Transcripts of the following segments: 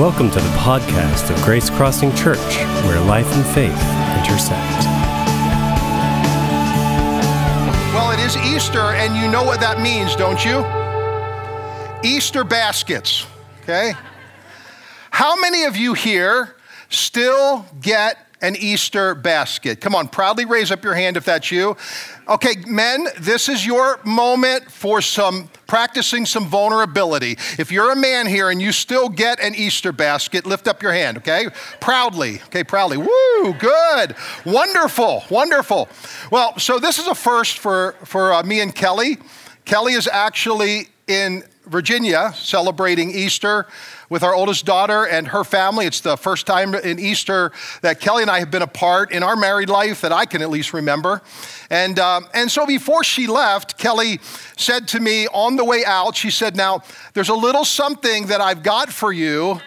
Welcome to the podcast of Grace Crossing Church, where life and faith intersect. Well, it is Easter, and you know what that means, don't you? Easter baskets, okay? How many of you here still get an Easter basket? Come on, proudly raise up your hand if that's you. Okay, men, this is your moment for some practicing some vulnerability. If you're a man here and you still get an Easter basket, lift up your hand, okay? Proudly, okay, proudly. Woo, good. Wonderful, wonderful. Well, so this is a first for, for uh, me and Kelly. Kelly is actually in Virginia celebrating Easter with our oldest daughter and her family. It's the first time in Easter that Kelly and I have been apart in our married life that I can at least remember. And, um, and so before she left, Kelly said to me on the way out, she said, Now, there's a little something that I've got for you.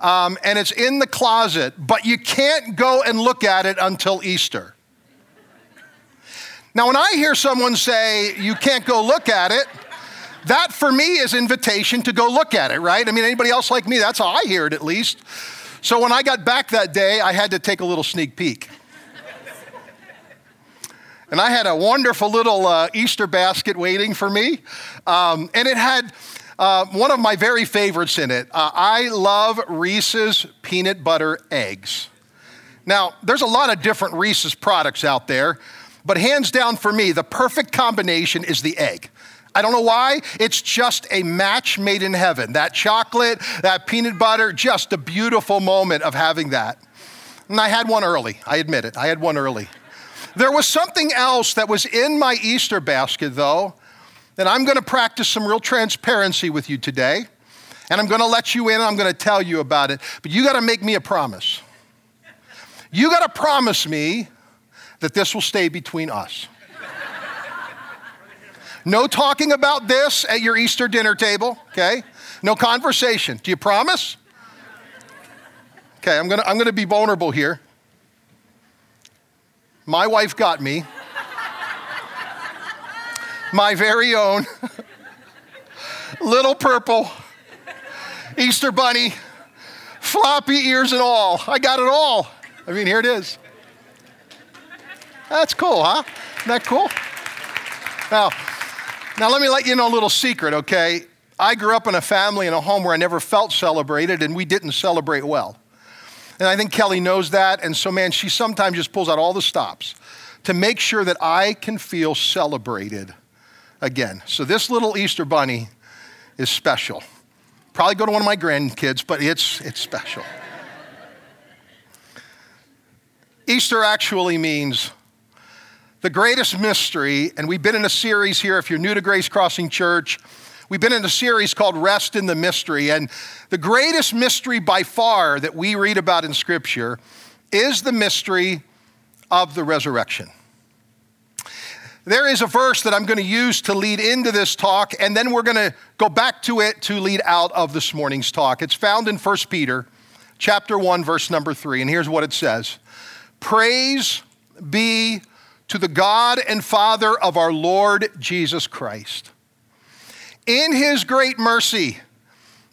Um, and it's in the closet, but you can't go and look at it until Easter. Now, when I hear someone say, You can't go look at it, that for me is invitation to go look at it, right? I mean, anybody else like me? That's how I hear it at least. So when I got back that day, I had to take a little sneak peek. and I had a wonderful little uh, Easter basket waiting for me. Um, and it had uh, one of my very favorites in it. Uh, I love Reese's peanut butter eggs. Now, there's a lot of different Reese's products out there, but hands down for me, the perfect combination is the egg. I don't know why. It's just a match made in heaven. That chocolate, that peanut butter, just a beautiful moment of having that. And I had one early. I admit it. I had one early. There was something else that was in my Easter basket, though, that I'm going to practice some real transparency with you today. And I'm going to let you in. I'm going to tell you about it. But you got to make me a promise. You got to promise me that this will stay between us. No talking about this at your Easter dinner table, okay? No conversation. Do you promise? Okay, I'm gonna, I'm gonna be vulnerable here. My wife got me my very own little purple Easter bunny, floppy ears and all. I got it all. I mean, here it is. That's cool, huh? Isn't that cool? Now, now, let me let you know a little secret, okay? I grew up in a family in a home where I never felt celebrated, and we didn't celebrate well. And I think Kelly knows that. And so, man, she sometimes just pulls out all the stops to make sure that I can feel celebrated again. So, this little Easter bunny is special. Probably go to one of my grandkids, but it's, it's special. Easter actually means the greatest mystery, and we've been in a series here, if you're new to Grace Crossing Church, we've been in a series called Rest in the Mystery. And the greatest mystery by far that we read about in Scripture is the mystery of the resurrection. There is a verse that I'm going to use to lead into this talk, and then we're going to go back to it to lead out of this morning's talk. It's found in 1 Peter chapter 1 verse number 3, and here's what it says. Praise be to the God and Father of our Lord Jesus Christ. In his great mercy,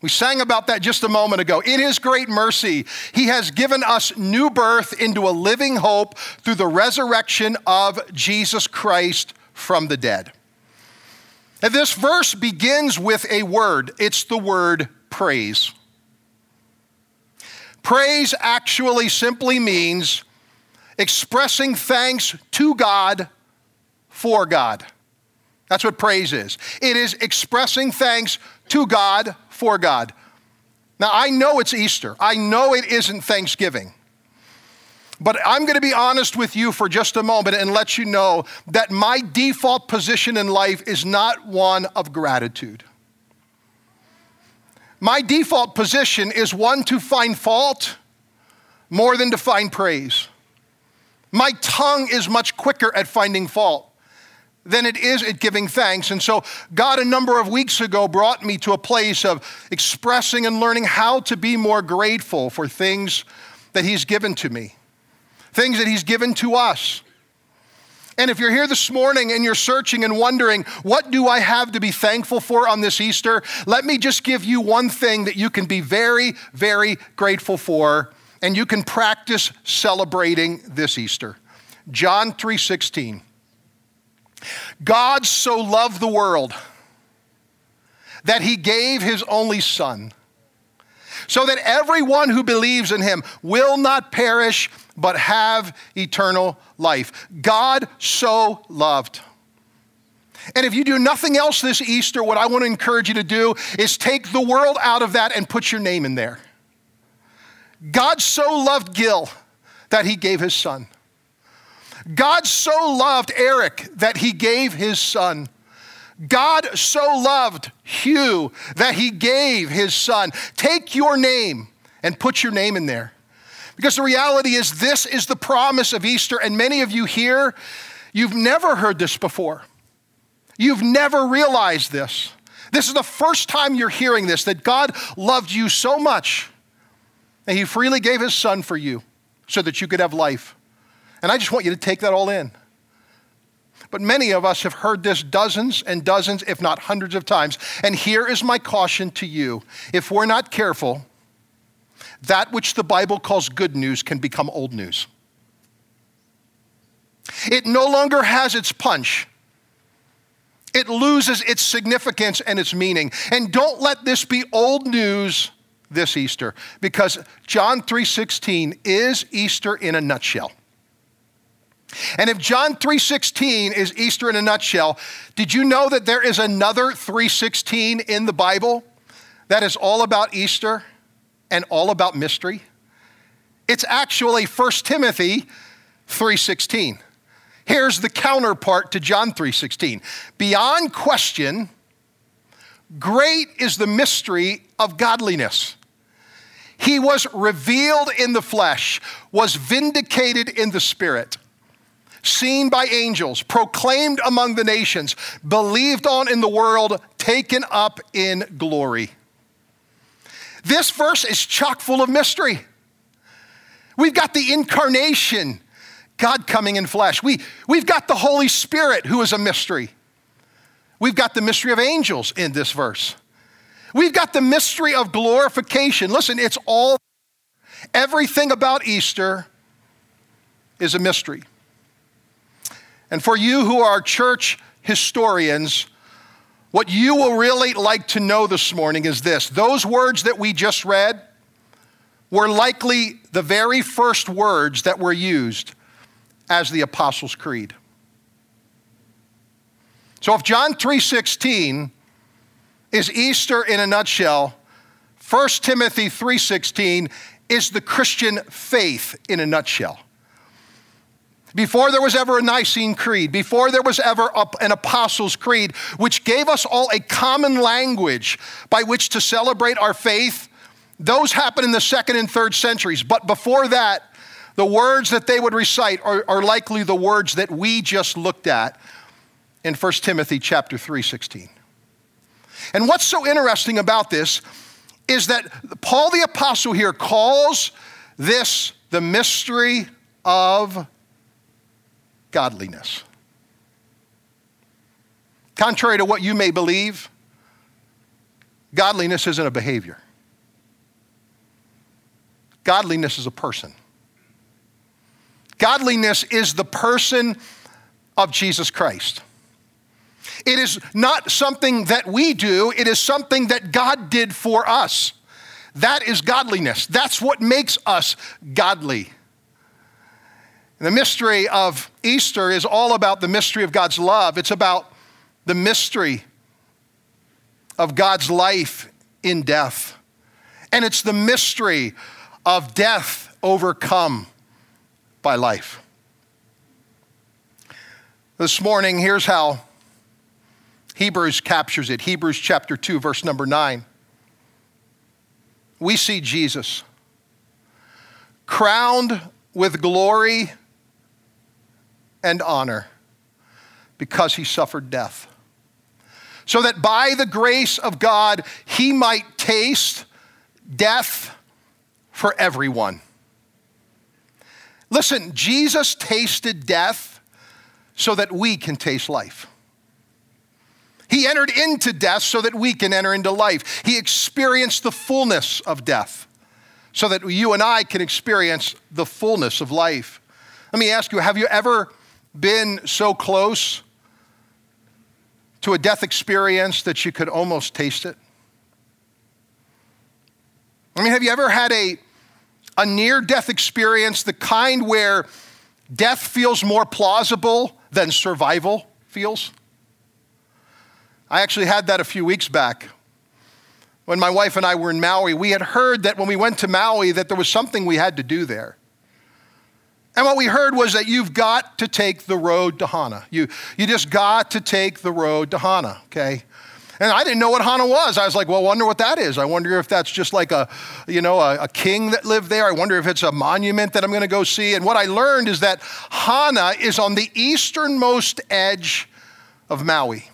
we sang about that just a moment ago. In his great mercy, he has given us new birth into a living hope through the resurrection of Jesus Christ from the dead. And this verse begins with a word it's the word praise. Praise actually simply means expressing thanks to God for God. That's what praise is. It is expressing thanks to God for God. Now, I know it's Easter. I know it isn't Thanksgiving. But I'm going to be honest with you for just a moment and let you know that my default position in life is not one of gratitude. My default position is one to find fault more than to find praise. My tongue is much quicker at finding fault than it is at giving thanks. And so, God, a number of weeks ago, brought me to a place of expressing and learning how to be more grateful for things that He's given to me, things that He's given to us. And if you're here this morning and you're searching and wondering, what do I have to be thankful for on this Easter? Let me just give you one thing that you can be very, very grateful for and you can practice celebrating this Easter. John 3:16. God so loved the world that he gave his only son so that everyone who believes in him will not perish but have eternal life. God so loved. And if you do nothing else this Easter, what I want to encourage you to do is take the world out of that and put your name in there. God so loved Gil that he gave his son. God so loved Eric that he gave his son. God so loved Hugh that he gave his son. Take your name and put your name in there. Because the reality is, this is the promise of Easter, and many of you here, you've never heard this before. You've never realized this. This is the first time you're hearing this that God loved you so much and He freely gave His Son for you so that you could have life. And I just want you to take that all in. But many of us have heard this dozens and dozens, if not hundreds of times. And here is my caution to you if we're not careful, that which the Bible calls good news can become old news. It no longer has its punch. It loses its significance and its meaning. And don't let this be old news this Easter because John 3:16 is Easter in a nutshell. And if John 3:16 is Easter in a nutshell, did you know that there is another 3:16 in the Bible that is all about Easter and all about mystery? It's actually 1 Timothy 3:16. Here's the counterpart to John 3:16. Beyond question, great is the mystery of godliness. He was revealed in the flesh, was vindicated in the spirit seen by angels, proclaimed among the nations, believed on in the world, taken up in glory. This verse is chock full of mystery. We've got the incarnation, God coming in flesh. We, we've got the Holy Spirit, who is a mystery. We've got the mystery of angels in this verse. We've got the mystery of glorification. Listen, it's all, everything about Easter is a mystery. And for you who are church historians, what you will really like to know this morning is this those words that we just read were likely the very first words that were used as the Apostles' Creed. So if John 3:16 is Easter in a nutshell, 1 Timothy 3:16 is the Christian faith in a nutshell. Before there was ever a Nicene Creed, before there was ever an Apostles' Creed, which gave us all a common language by which to celebrate our faith, those happened in the second and third centuries. But before that, the words that they would recite are, are likely the words that we just looked at in 1 Timothy chapter 3:16. And what's so interesting about this is that Paul the Apostle here calls this the mystery of godliness. Contrary to what you may believe, godliness isn't a behavior. Godliness is a person. Godliness is the person of Jesus Christ. It is not something that we do, it is something that God did for us. That is godliness. That's what makes us godly. And the mystery of Easter is all about the mystery of God's love. It's about the mystery of God's life in death. And it's the mystery of death overcome by life. This morning, here's how Hebrews captures it Hebrews chapter 2, verse number 9. We see Jesus crowned with glory and honor because he suffered death. So that by the grace of God, he might taste death for everyone. Listen, Jesus tasted death so that we can taste life. He entered into death so that we can enter into life. He experienced the fullness of death so that you and I can experience the fullness of life. Let me ask you have you ever been so close to a death experience that you could almost taste it? I mean, have you ever had a, a near death experience, the kind where death feels more plausible than survival feels? I actually had that a few weeks back. When my wife and I were in Maui, we had heard that when we went to Maui that there was something we had to do there. And what we heard was that you've got to take the road to Hana. You, you just got to take the road to Hana, okay? And I didn't know what Hana was. I was like, well, I wonder what that is. I wonder if that's just like a, you know, a, a king that lived there. I wonder if it's a monument that I'm going to go see. And what I learned is that Hana is on the easternmost edge of Maui.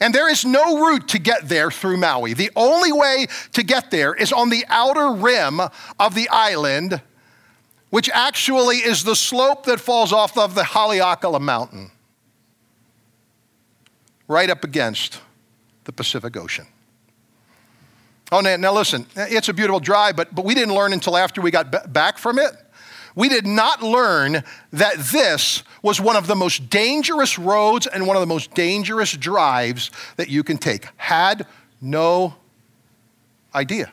And there is no route to get there through Maui. The only way to get there is on the outer rim of the island, which actually is the slope that falls off of the Haleakala Mountain, right up against the Pacific Ocean. Oh, now, now listen, it's a beautiful drive, but, but we didn't learn until after we got b- back from it we did not learn that this was one of the most dangerous roads and one of the most dangerous drives that you can take. Had no idea.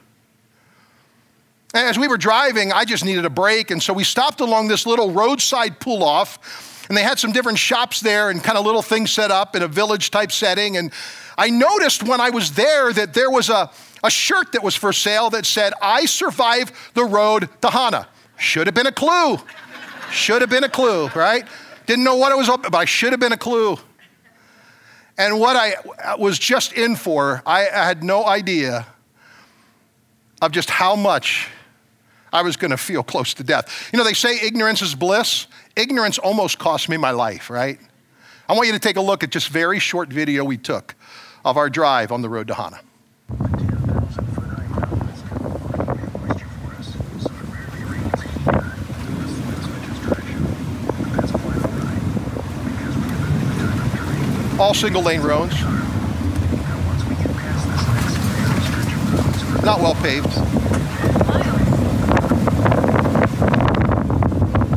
As we were driving, I just needed a break, and so we stopped along this little roadside pull off, and they had some different shops there and kind of little things set up in a village type setting. And I noticed when I was there that there was a, a shirt that was for sale that said, I survived the road to Hana. Should have been a clue. should have been a clue, right? Didn't know what it was, but I should have been a clue. And what I was just in for, I had no idea of just how much I was going to feel close to death. You know, they say ignorance is bliss. Ignorance almost cost me my life, right? I want you to take a look at just very short video we took of our drive on the road to Hana. All single lane roads. Not well paved.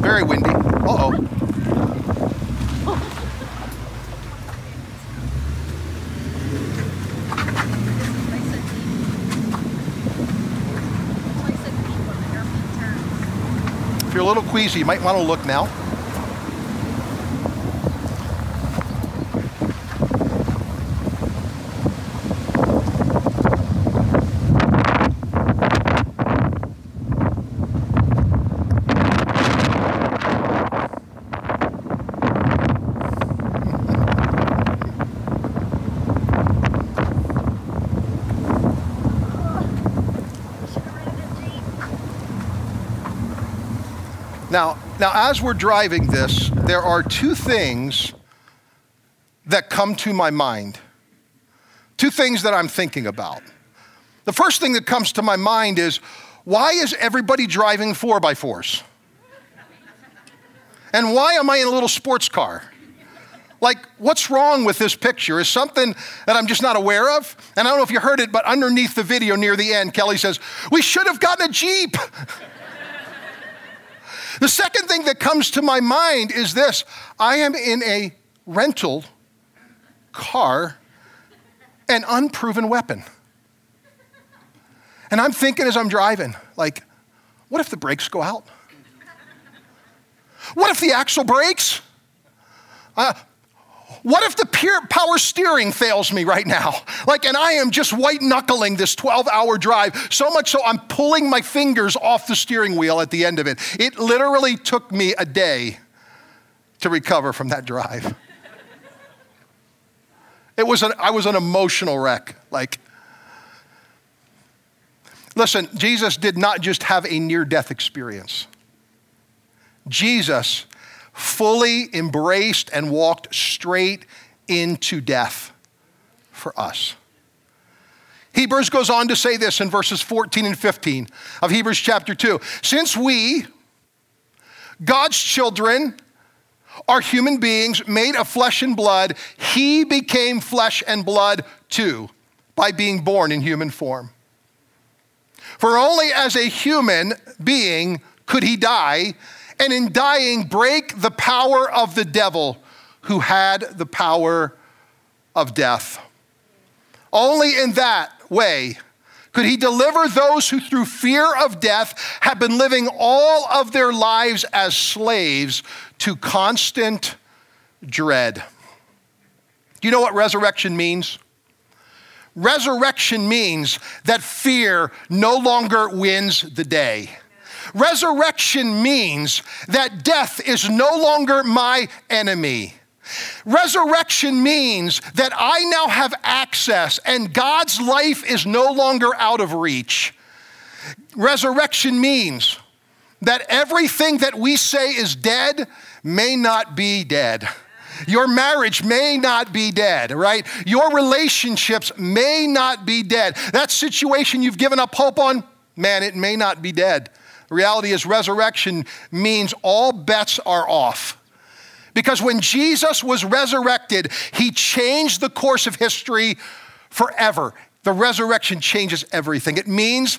Very windy. Uh oh. If you're a little queasy, you might want to look now. Now, as we're driving this, there are two things that come to my mind. Two things that I'm thinking about. The first thing that comes to my mind is why is everybody driving four by fours? And why am I in a little sports car? Like, what's wrong with this picture? Is something that I'm just not aware of? And I don't know if you heard it, but underneath the video near the end, Kelly says, We should have gotten a Jeep. The second thing that comes to my mind is this I am in a rental car, an unproven weapon. And I'm thinking as I'm driving, like, what if the brakes go out? What if the axle breaks? Uh, what if the power steering fails me right now? Like, and I am just white knuckling this 12 hour drive, so much so I'm pulling my fingers off the steering wheel at the end of it. It literally took me a day to recover from that drive. It was an, I was an emotional wreck. Like, listen, Jesus did not just have a near death experience. Jesus fully embraced and walked straight into death for us. Hebrews goes on to say this in verses 14 and 15 of Hebrews chapter 2. Since we, God's children, are human beings made of flesh and blood. He became flesh and blood too by being born in human form. For only as a human being could he die, and in dying, break the power of the devil who had the power of death. Only in that way could he deliver those who, through fear of death, have been living all of their lives as slaves to constant dread. Do you know what resurrection means? Resurrection means that fear no longer wins the day. Resurrection means that death is no longer my enemy. Resurrection means that I now have access and God's life is no longer out of reach. Resurrection means that everything that we say is dead may not be dead. Your marriage may not be dead, right? Your relationships may not be dead. That situation you've given up hope on, man, it may not be dead. Reality is, resurrection means all bets are off. Because when Jesus was resurrected, he changed the course of history forever. The resurrection changes everything. It means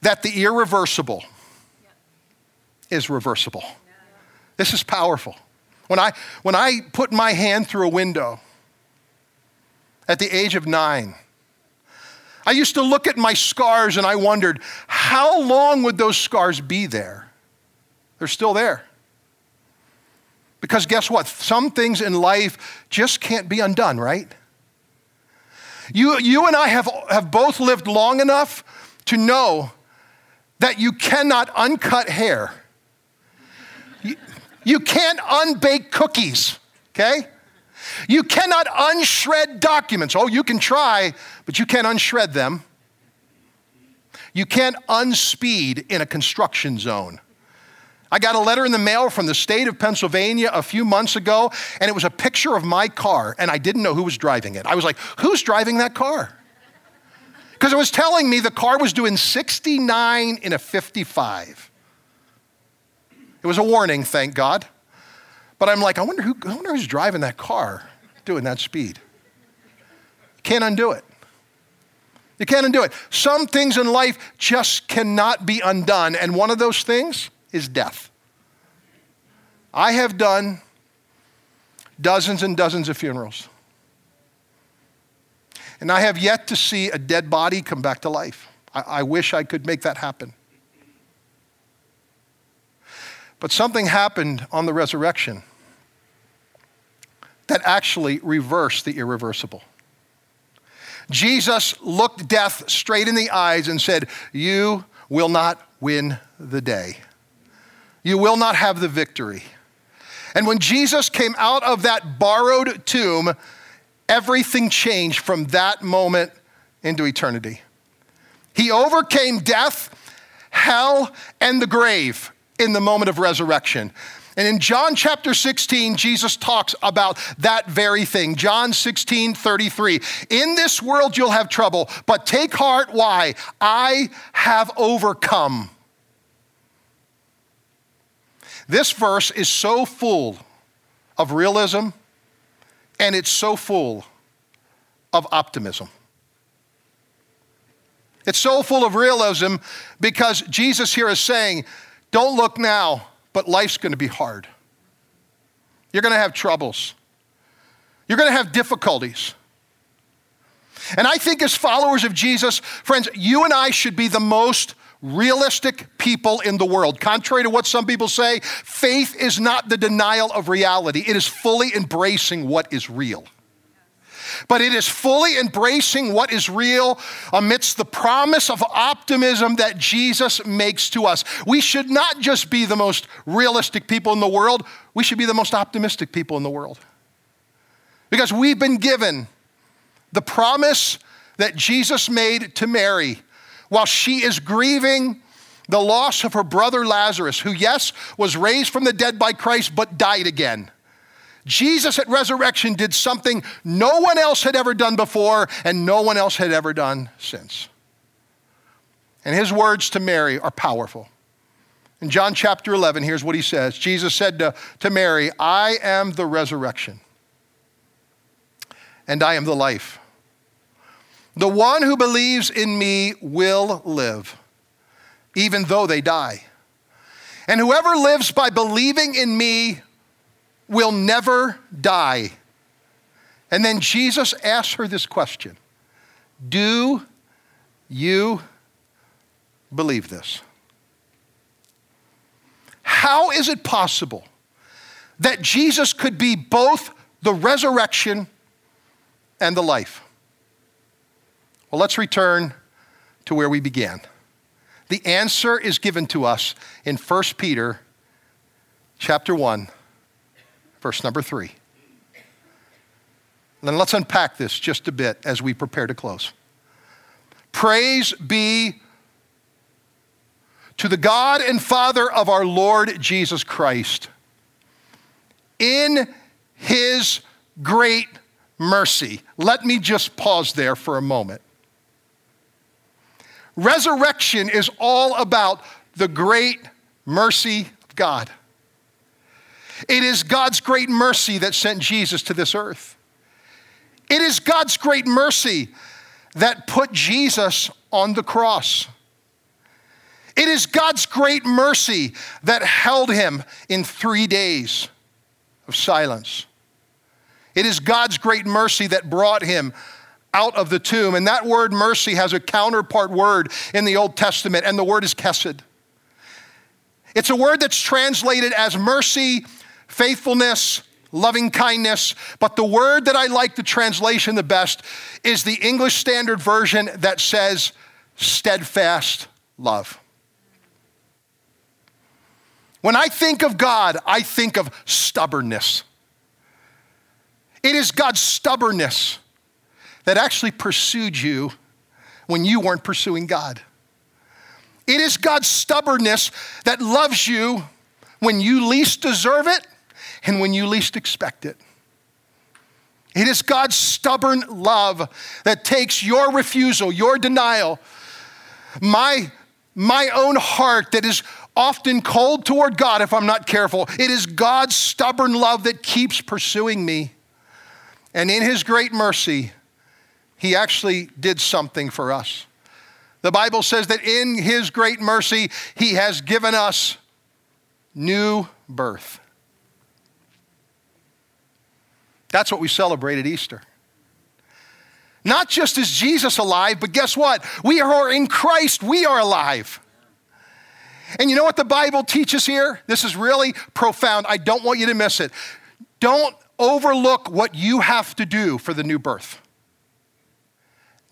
that the irreversible is reversible. This is powerful. When I, when I put my hand through a window at the age of nine, I used to look at my scars and I wondered, how long would those scars be there? They're still there. Because guess what? Some things in life just can't be undone, right? You, you and I have, have both lived long enough to know that you cannot uncut hair. You, you can't unbake cookies, okay? You cannot unshred documents. Oh, you can try, but you can't unshred them. You can't unspeed in a construction zone. I got a letter in the mail from the state of Pennsylvania a few months ago, and it was a picture of my car, and I didn't know who was driving it. I was like, who's driving that car? Because it was telling me the car was doing 69 in a 55. It was a warning, thank God. But I'm like, I wonder, who, I wonder who's driving that car doing that speed. Can't undo it. You can't undo it. Some things in life just cannot be undone, and one of those things is death. I have done dozens and dozens of funerals. And I have yet to see a dead body come back to life. I, I, wish I could make that happen. But something happened on the resurrection that actually reversed the irreversible. Jesus looked death straight in the eyes and said, You will not win the day. You will not have the victory. And when Jesus came out of that borrowed tomb, everything changed from that moment into eternity. He overcame death, hell, and the grave in the moment of resurrection. And in John chapter 16, Jesus talks about that very thing. John 16, 33. In this world you'll have trouble, but take heart. Why? I have overcome this verse is so full of realism and it's so full of optimism. It's so full of realism because Jesus here is saying, don't look now, but life's going to be hard. You're going to have troubles. You're going to have difficulties. And I think, as followers of Jesus, friends, you and I should be the most realistic people in the world. Contrary to what some people say, faith is not the denial of reality, it is fully embracing what is real. But it is fully embracing what is real amidst the promise of optimism that Jesus makes to us. We should not just be the most realistic people in the world, we should be the most optimistic people in the world. Because we've been given the promise that Jesus made to Mary while she is grieving the loss of her brother Lazarus, who, yes, was raised from the dead by Christ, but died again. Jesus at resurrection did something no one else had ever done before and no one else had ever done since. And his words to Mary are powerful. In John chapter 11, here's what he says Jesus said to, to Mary, I am the resurrection, and I am the life. The one who believes in me will live, even though they die. And whoever lives by believing in me will never die. And then Jesus asks her this question Do you believe this? How is it possible that Jesus could be both the resurrection and the life? Well, let's return to where we began. The answer is given to us in 1 Peter chapter 1, verse number 3. Then let's unpack this just a bit as we prepare to close. Praise be to the God and Father of our Lord Jesus Christ. In his great mercy. Let me just pause there for a moment. Resurrection is all about the great mercy of God. It is God's great mercy that sent Jesus to this earth. It is God's great mercy that put Jesus on the cross. It is God's great mercy that held him in three days of silence. It is God's great mercy that brought him out of the tomb. And that word mercy has a counterpart word in the Old Testament, and the word is chesed. It's a word that's translated as mercy, faithfulness, loving kindness, but the word that I like the translation the best is the English Standard Version that says steadfast love. When I think of God, I think of stubbornness. It is God's stubbornness that actually pursued you when you weren't pursuing God. It is God's stubbornness that loves you when you least deserve it and when you least expect it. It is God's stubborn love that takes your refusal, your denial, my, my own heart that is often cold toward God if I'm not careful. It is God's stubborn love that keeps pursuing me. And in His great mercy, he actually did something for us. The Bible says that in His great mercy, He has given us new birth. That's what we celebrate at Easter. Not just is Jesus alive, but guess what? We are in Christ, we are alive. And you know what the Bible teaches here? This is really profound. I don't want you to miss it. Don't overlook what you have to do for the new birth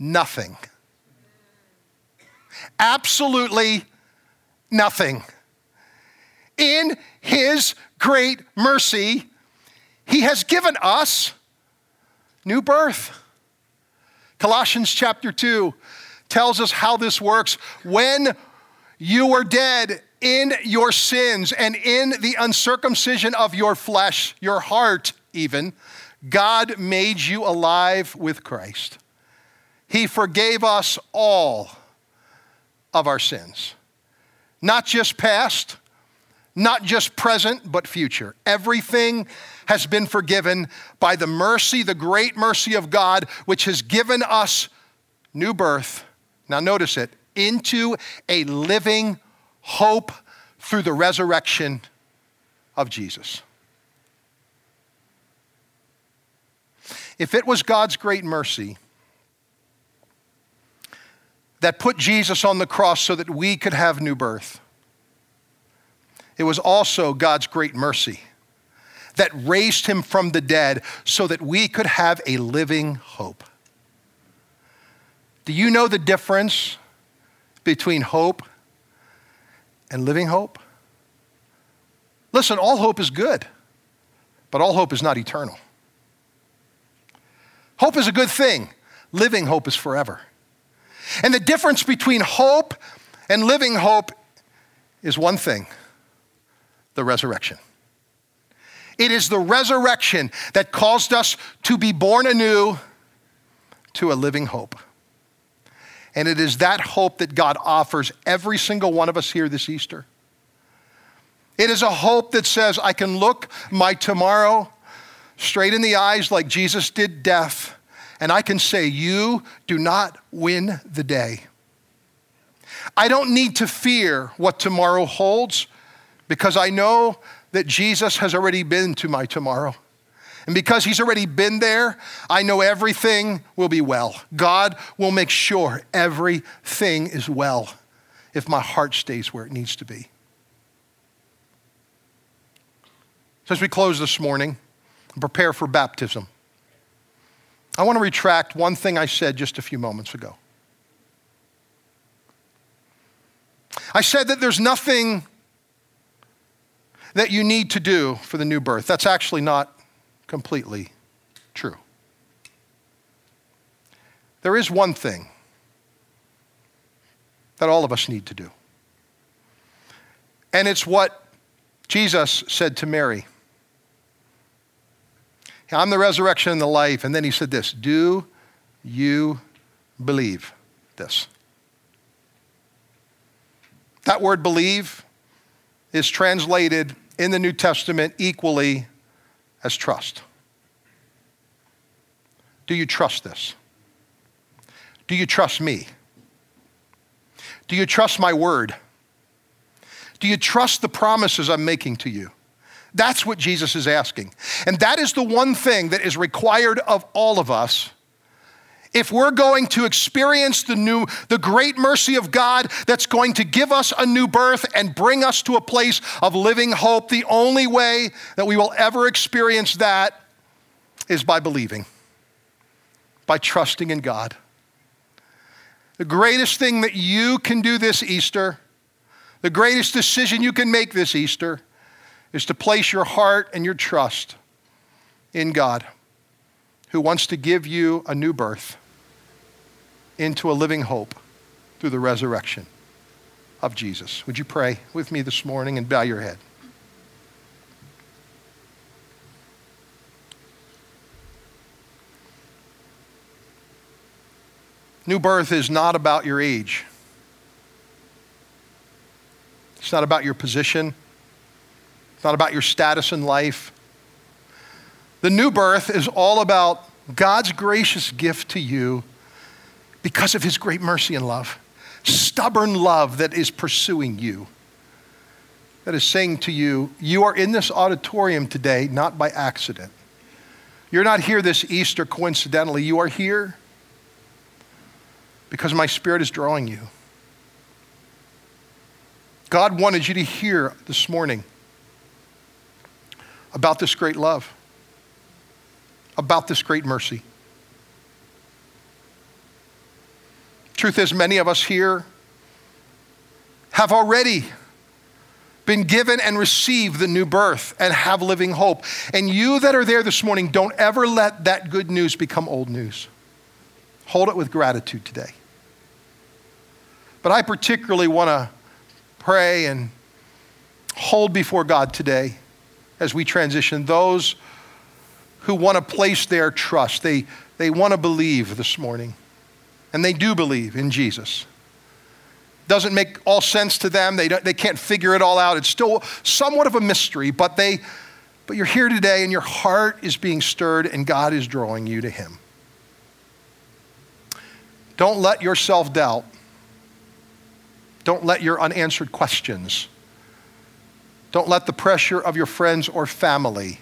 nothing. Absolutely nothing. In His great mercy, He has given us new birth. Colossians chapter 2 tells us how this works. When you were dead in your sins and in the uncircumcision of your flesh, your heart even, God made you alive with Christ. He forgave us all of our sins. Not just past, not just present, but future. Everything has been forgiven by the mercy, the great mercy of God, which has given us new birth. Now, notice it into a living hope through the resurrection of Jesus. If it was God's great mercy, that put Jesus on the cross so that we could have new birth. It was also God's great mercy that raised him from the dead so that we could have a living hope. Do you know the difference between hope and living hope? Listen, all hope is good, but all hope is not eternal. Hope is a good thing, living hope is forever. And the difference between hope and living hope is one thing the resurrection. It is the resurrection that caused us to be born anew to a living hope. And it is that hope that God offers every single one of us here this Easter. It is a hope that says, I can look my tomorrow straight in the eyes like Jesus did death, and I can say, You do not win the day. I don't need to fear what tomorrow holds because I know that Jesus has already been to my tomorrow. And because he's already been there, I know everything will be well. God will make sure everything is well if my heart stays where it needs to be. So, as we close this morning and prepare for baptism, I want to retract one thing I said just a few moments ago. I said that there's nothing that you need to do for the new birth. That's actually not completely true. There is one thing that all of us need to do. And it's what Jesus said to Mary I'm the resurrection and the life. And then he said this Do you believe this? That word believe is translated in the New Testament equally as trust. Do you trust this? Do you trust me? Do you trust my word? Do you trust the promises I'm making to you? That's what Jesus is asking. And that is the one thing that is required of all of us if we're going to experience the new the great mercy of God that's going to give us a new birth and bring us to a place of living hope the only way that we will ever experience that is by believing by trusting in God. The greatest thing that you can do this Easter the greatest decision you can make this Easter is to place your heart and your trust in God who wants to give you a new birth into a living hope through the resurrection of Jesus. Would you pray with me this morning and bow your head? New birth is not about your age. It's not about your position. It's not about your status in life. The new birth is all about God's gracious gift to you because of his great mercy and love. Stubborn love that is pursuing you. That is saying to you, you are in this auditorium today not by accident. You're not here this Easter coincidentally. You are here because my spirit is drawing you. God wanted you to hear this morning about this great love, about this great mercy. Truth is, many of us here have already been given and received the new birth and have living hope. And you that are there this morning, don't ever let that good news become old news. Hold it with gratitude today. But I particularly want to pray and hold before God today as we transition those who want to place their trust. They, they want to believe this morning and they do believe in Jesus. Doesn't make all sense to them. They, they can't figure it all out. It's still somewhat of a mystery, but, they, but you're here today and your heart is being stirred and God is drawing you to Him. Don't let your self doubt, don't let your unanswered questions, don't let the pressure of your friends or family,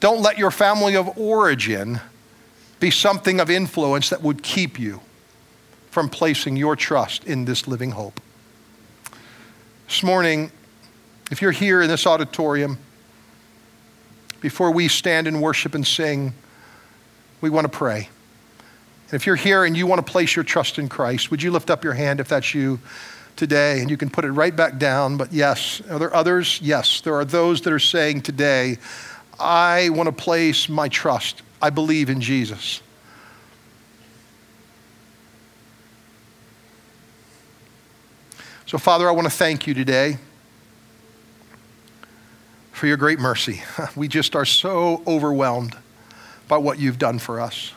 don't let your family of origin be something of influence that would keep you from placing your trust in this living hope. This morning, if you're here in this auditorium, before we stand and worship and sing, we want to pray. And if you're here and you want to place your trust in Christ, would you lift up your hand if that's you today? And you can put it right back down. But yes, are there others? Yes, there are those that are saying today, I want to place my trust I believe in Jesus. So, Father, I want to thank you today for your great mercy. We just are so overwhelmed by what you've done for us.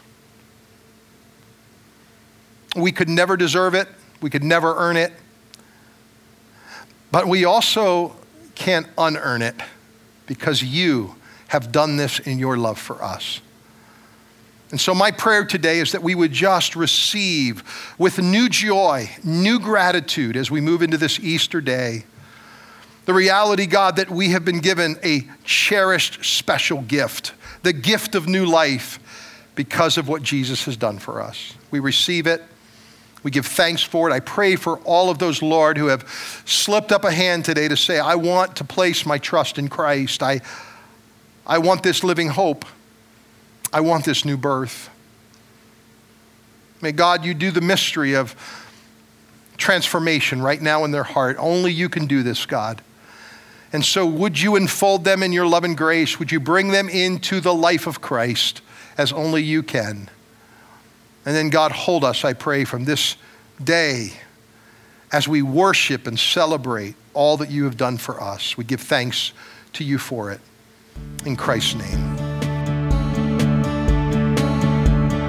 We could never deserve it, we could never earn it. But we also can't unearn it because you have done this in your love for us. And so, my prayer today is that we would just receive with new joy, new gratitude as we move into this Easter day. The reality, God, that we have been given a cherished special gift, the gift of new life because of what Jesus has done for us. We receive it. We give thanks for it. I pray for all of those, Lord, who have slipped up a hand today to say, I want to place my trust in Christ. I, I want this living hope. I want this new birth. May God, you do the mystery of transformation right now in their heart. Only you can do this, God. And so, would you enfold them in your love and grace? Would you bring them into the life of Christ as only you can? And then, God, hold us, I pray, from this day as we worship and celebrate all that you have done for us. We give thanks to you for it. In Christ's name.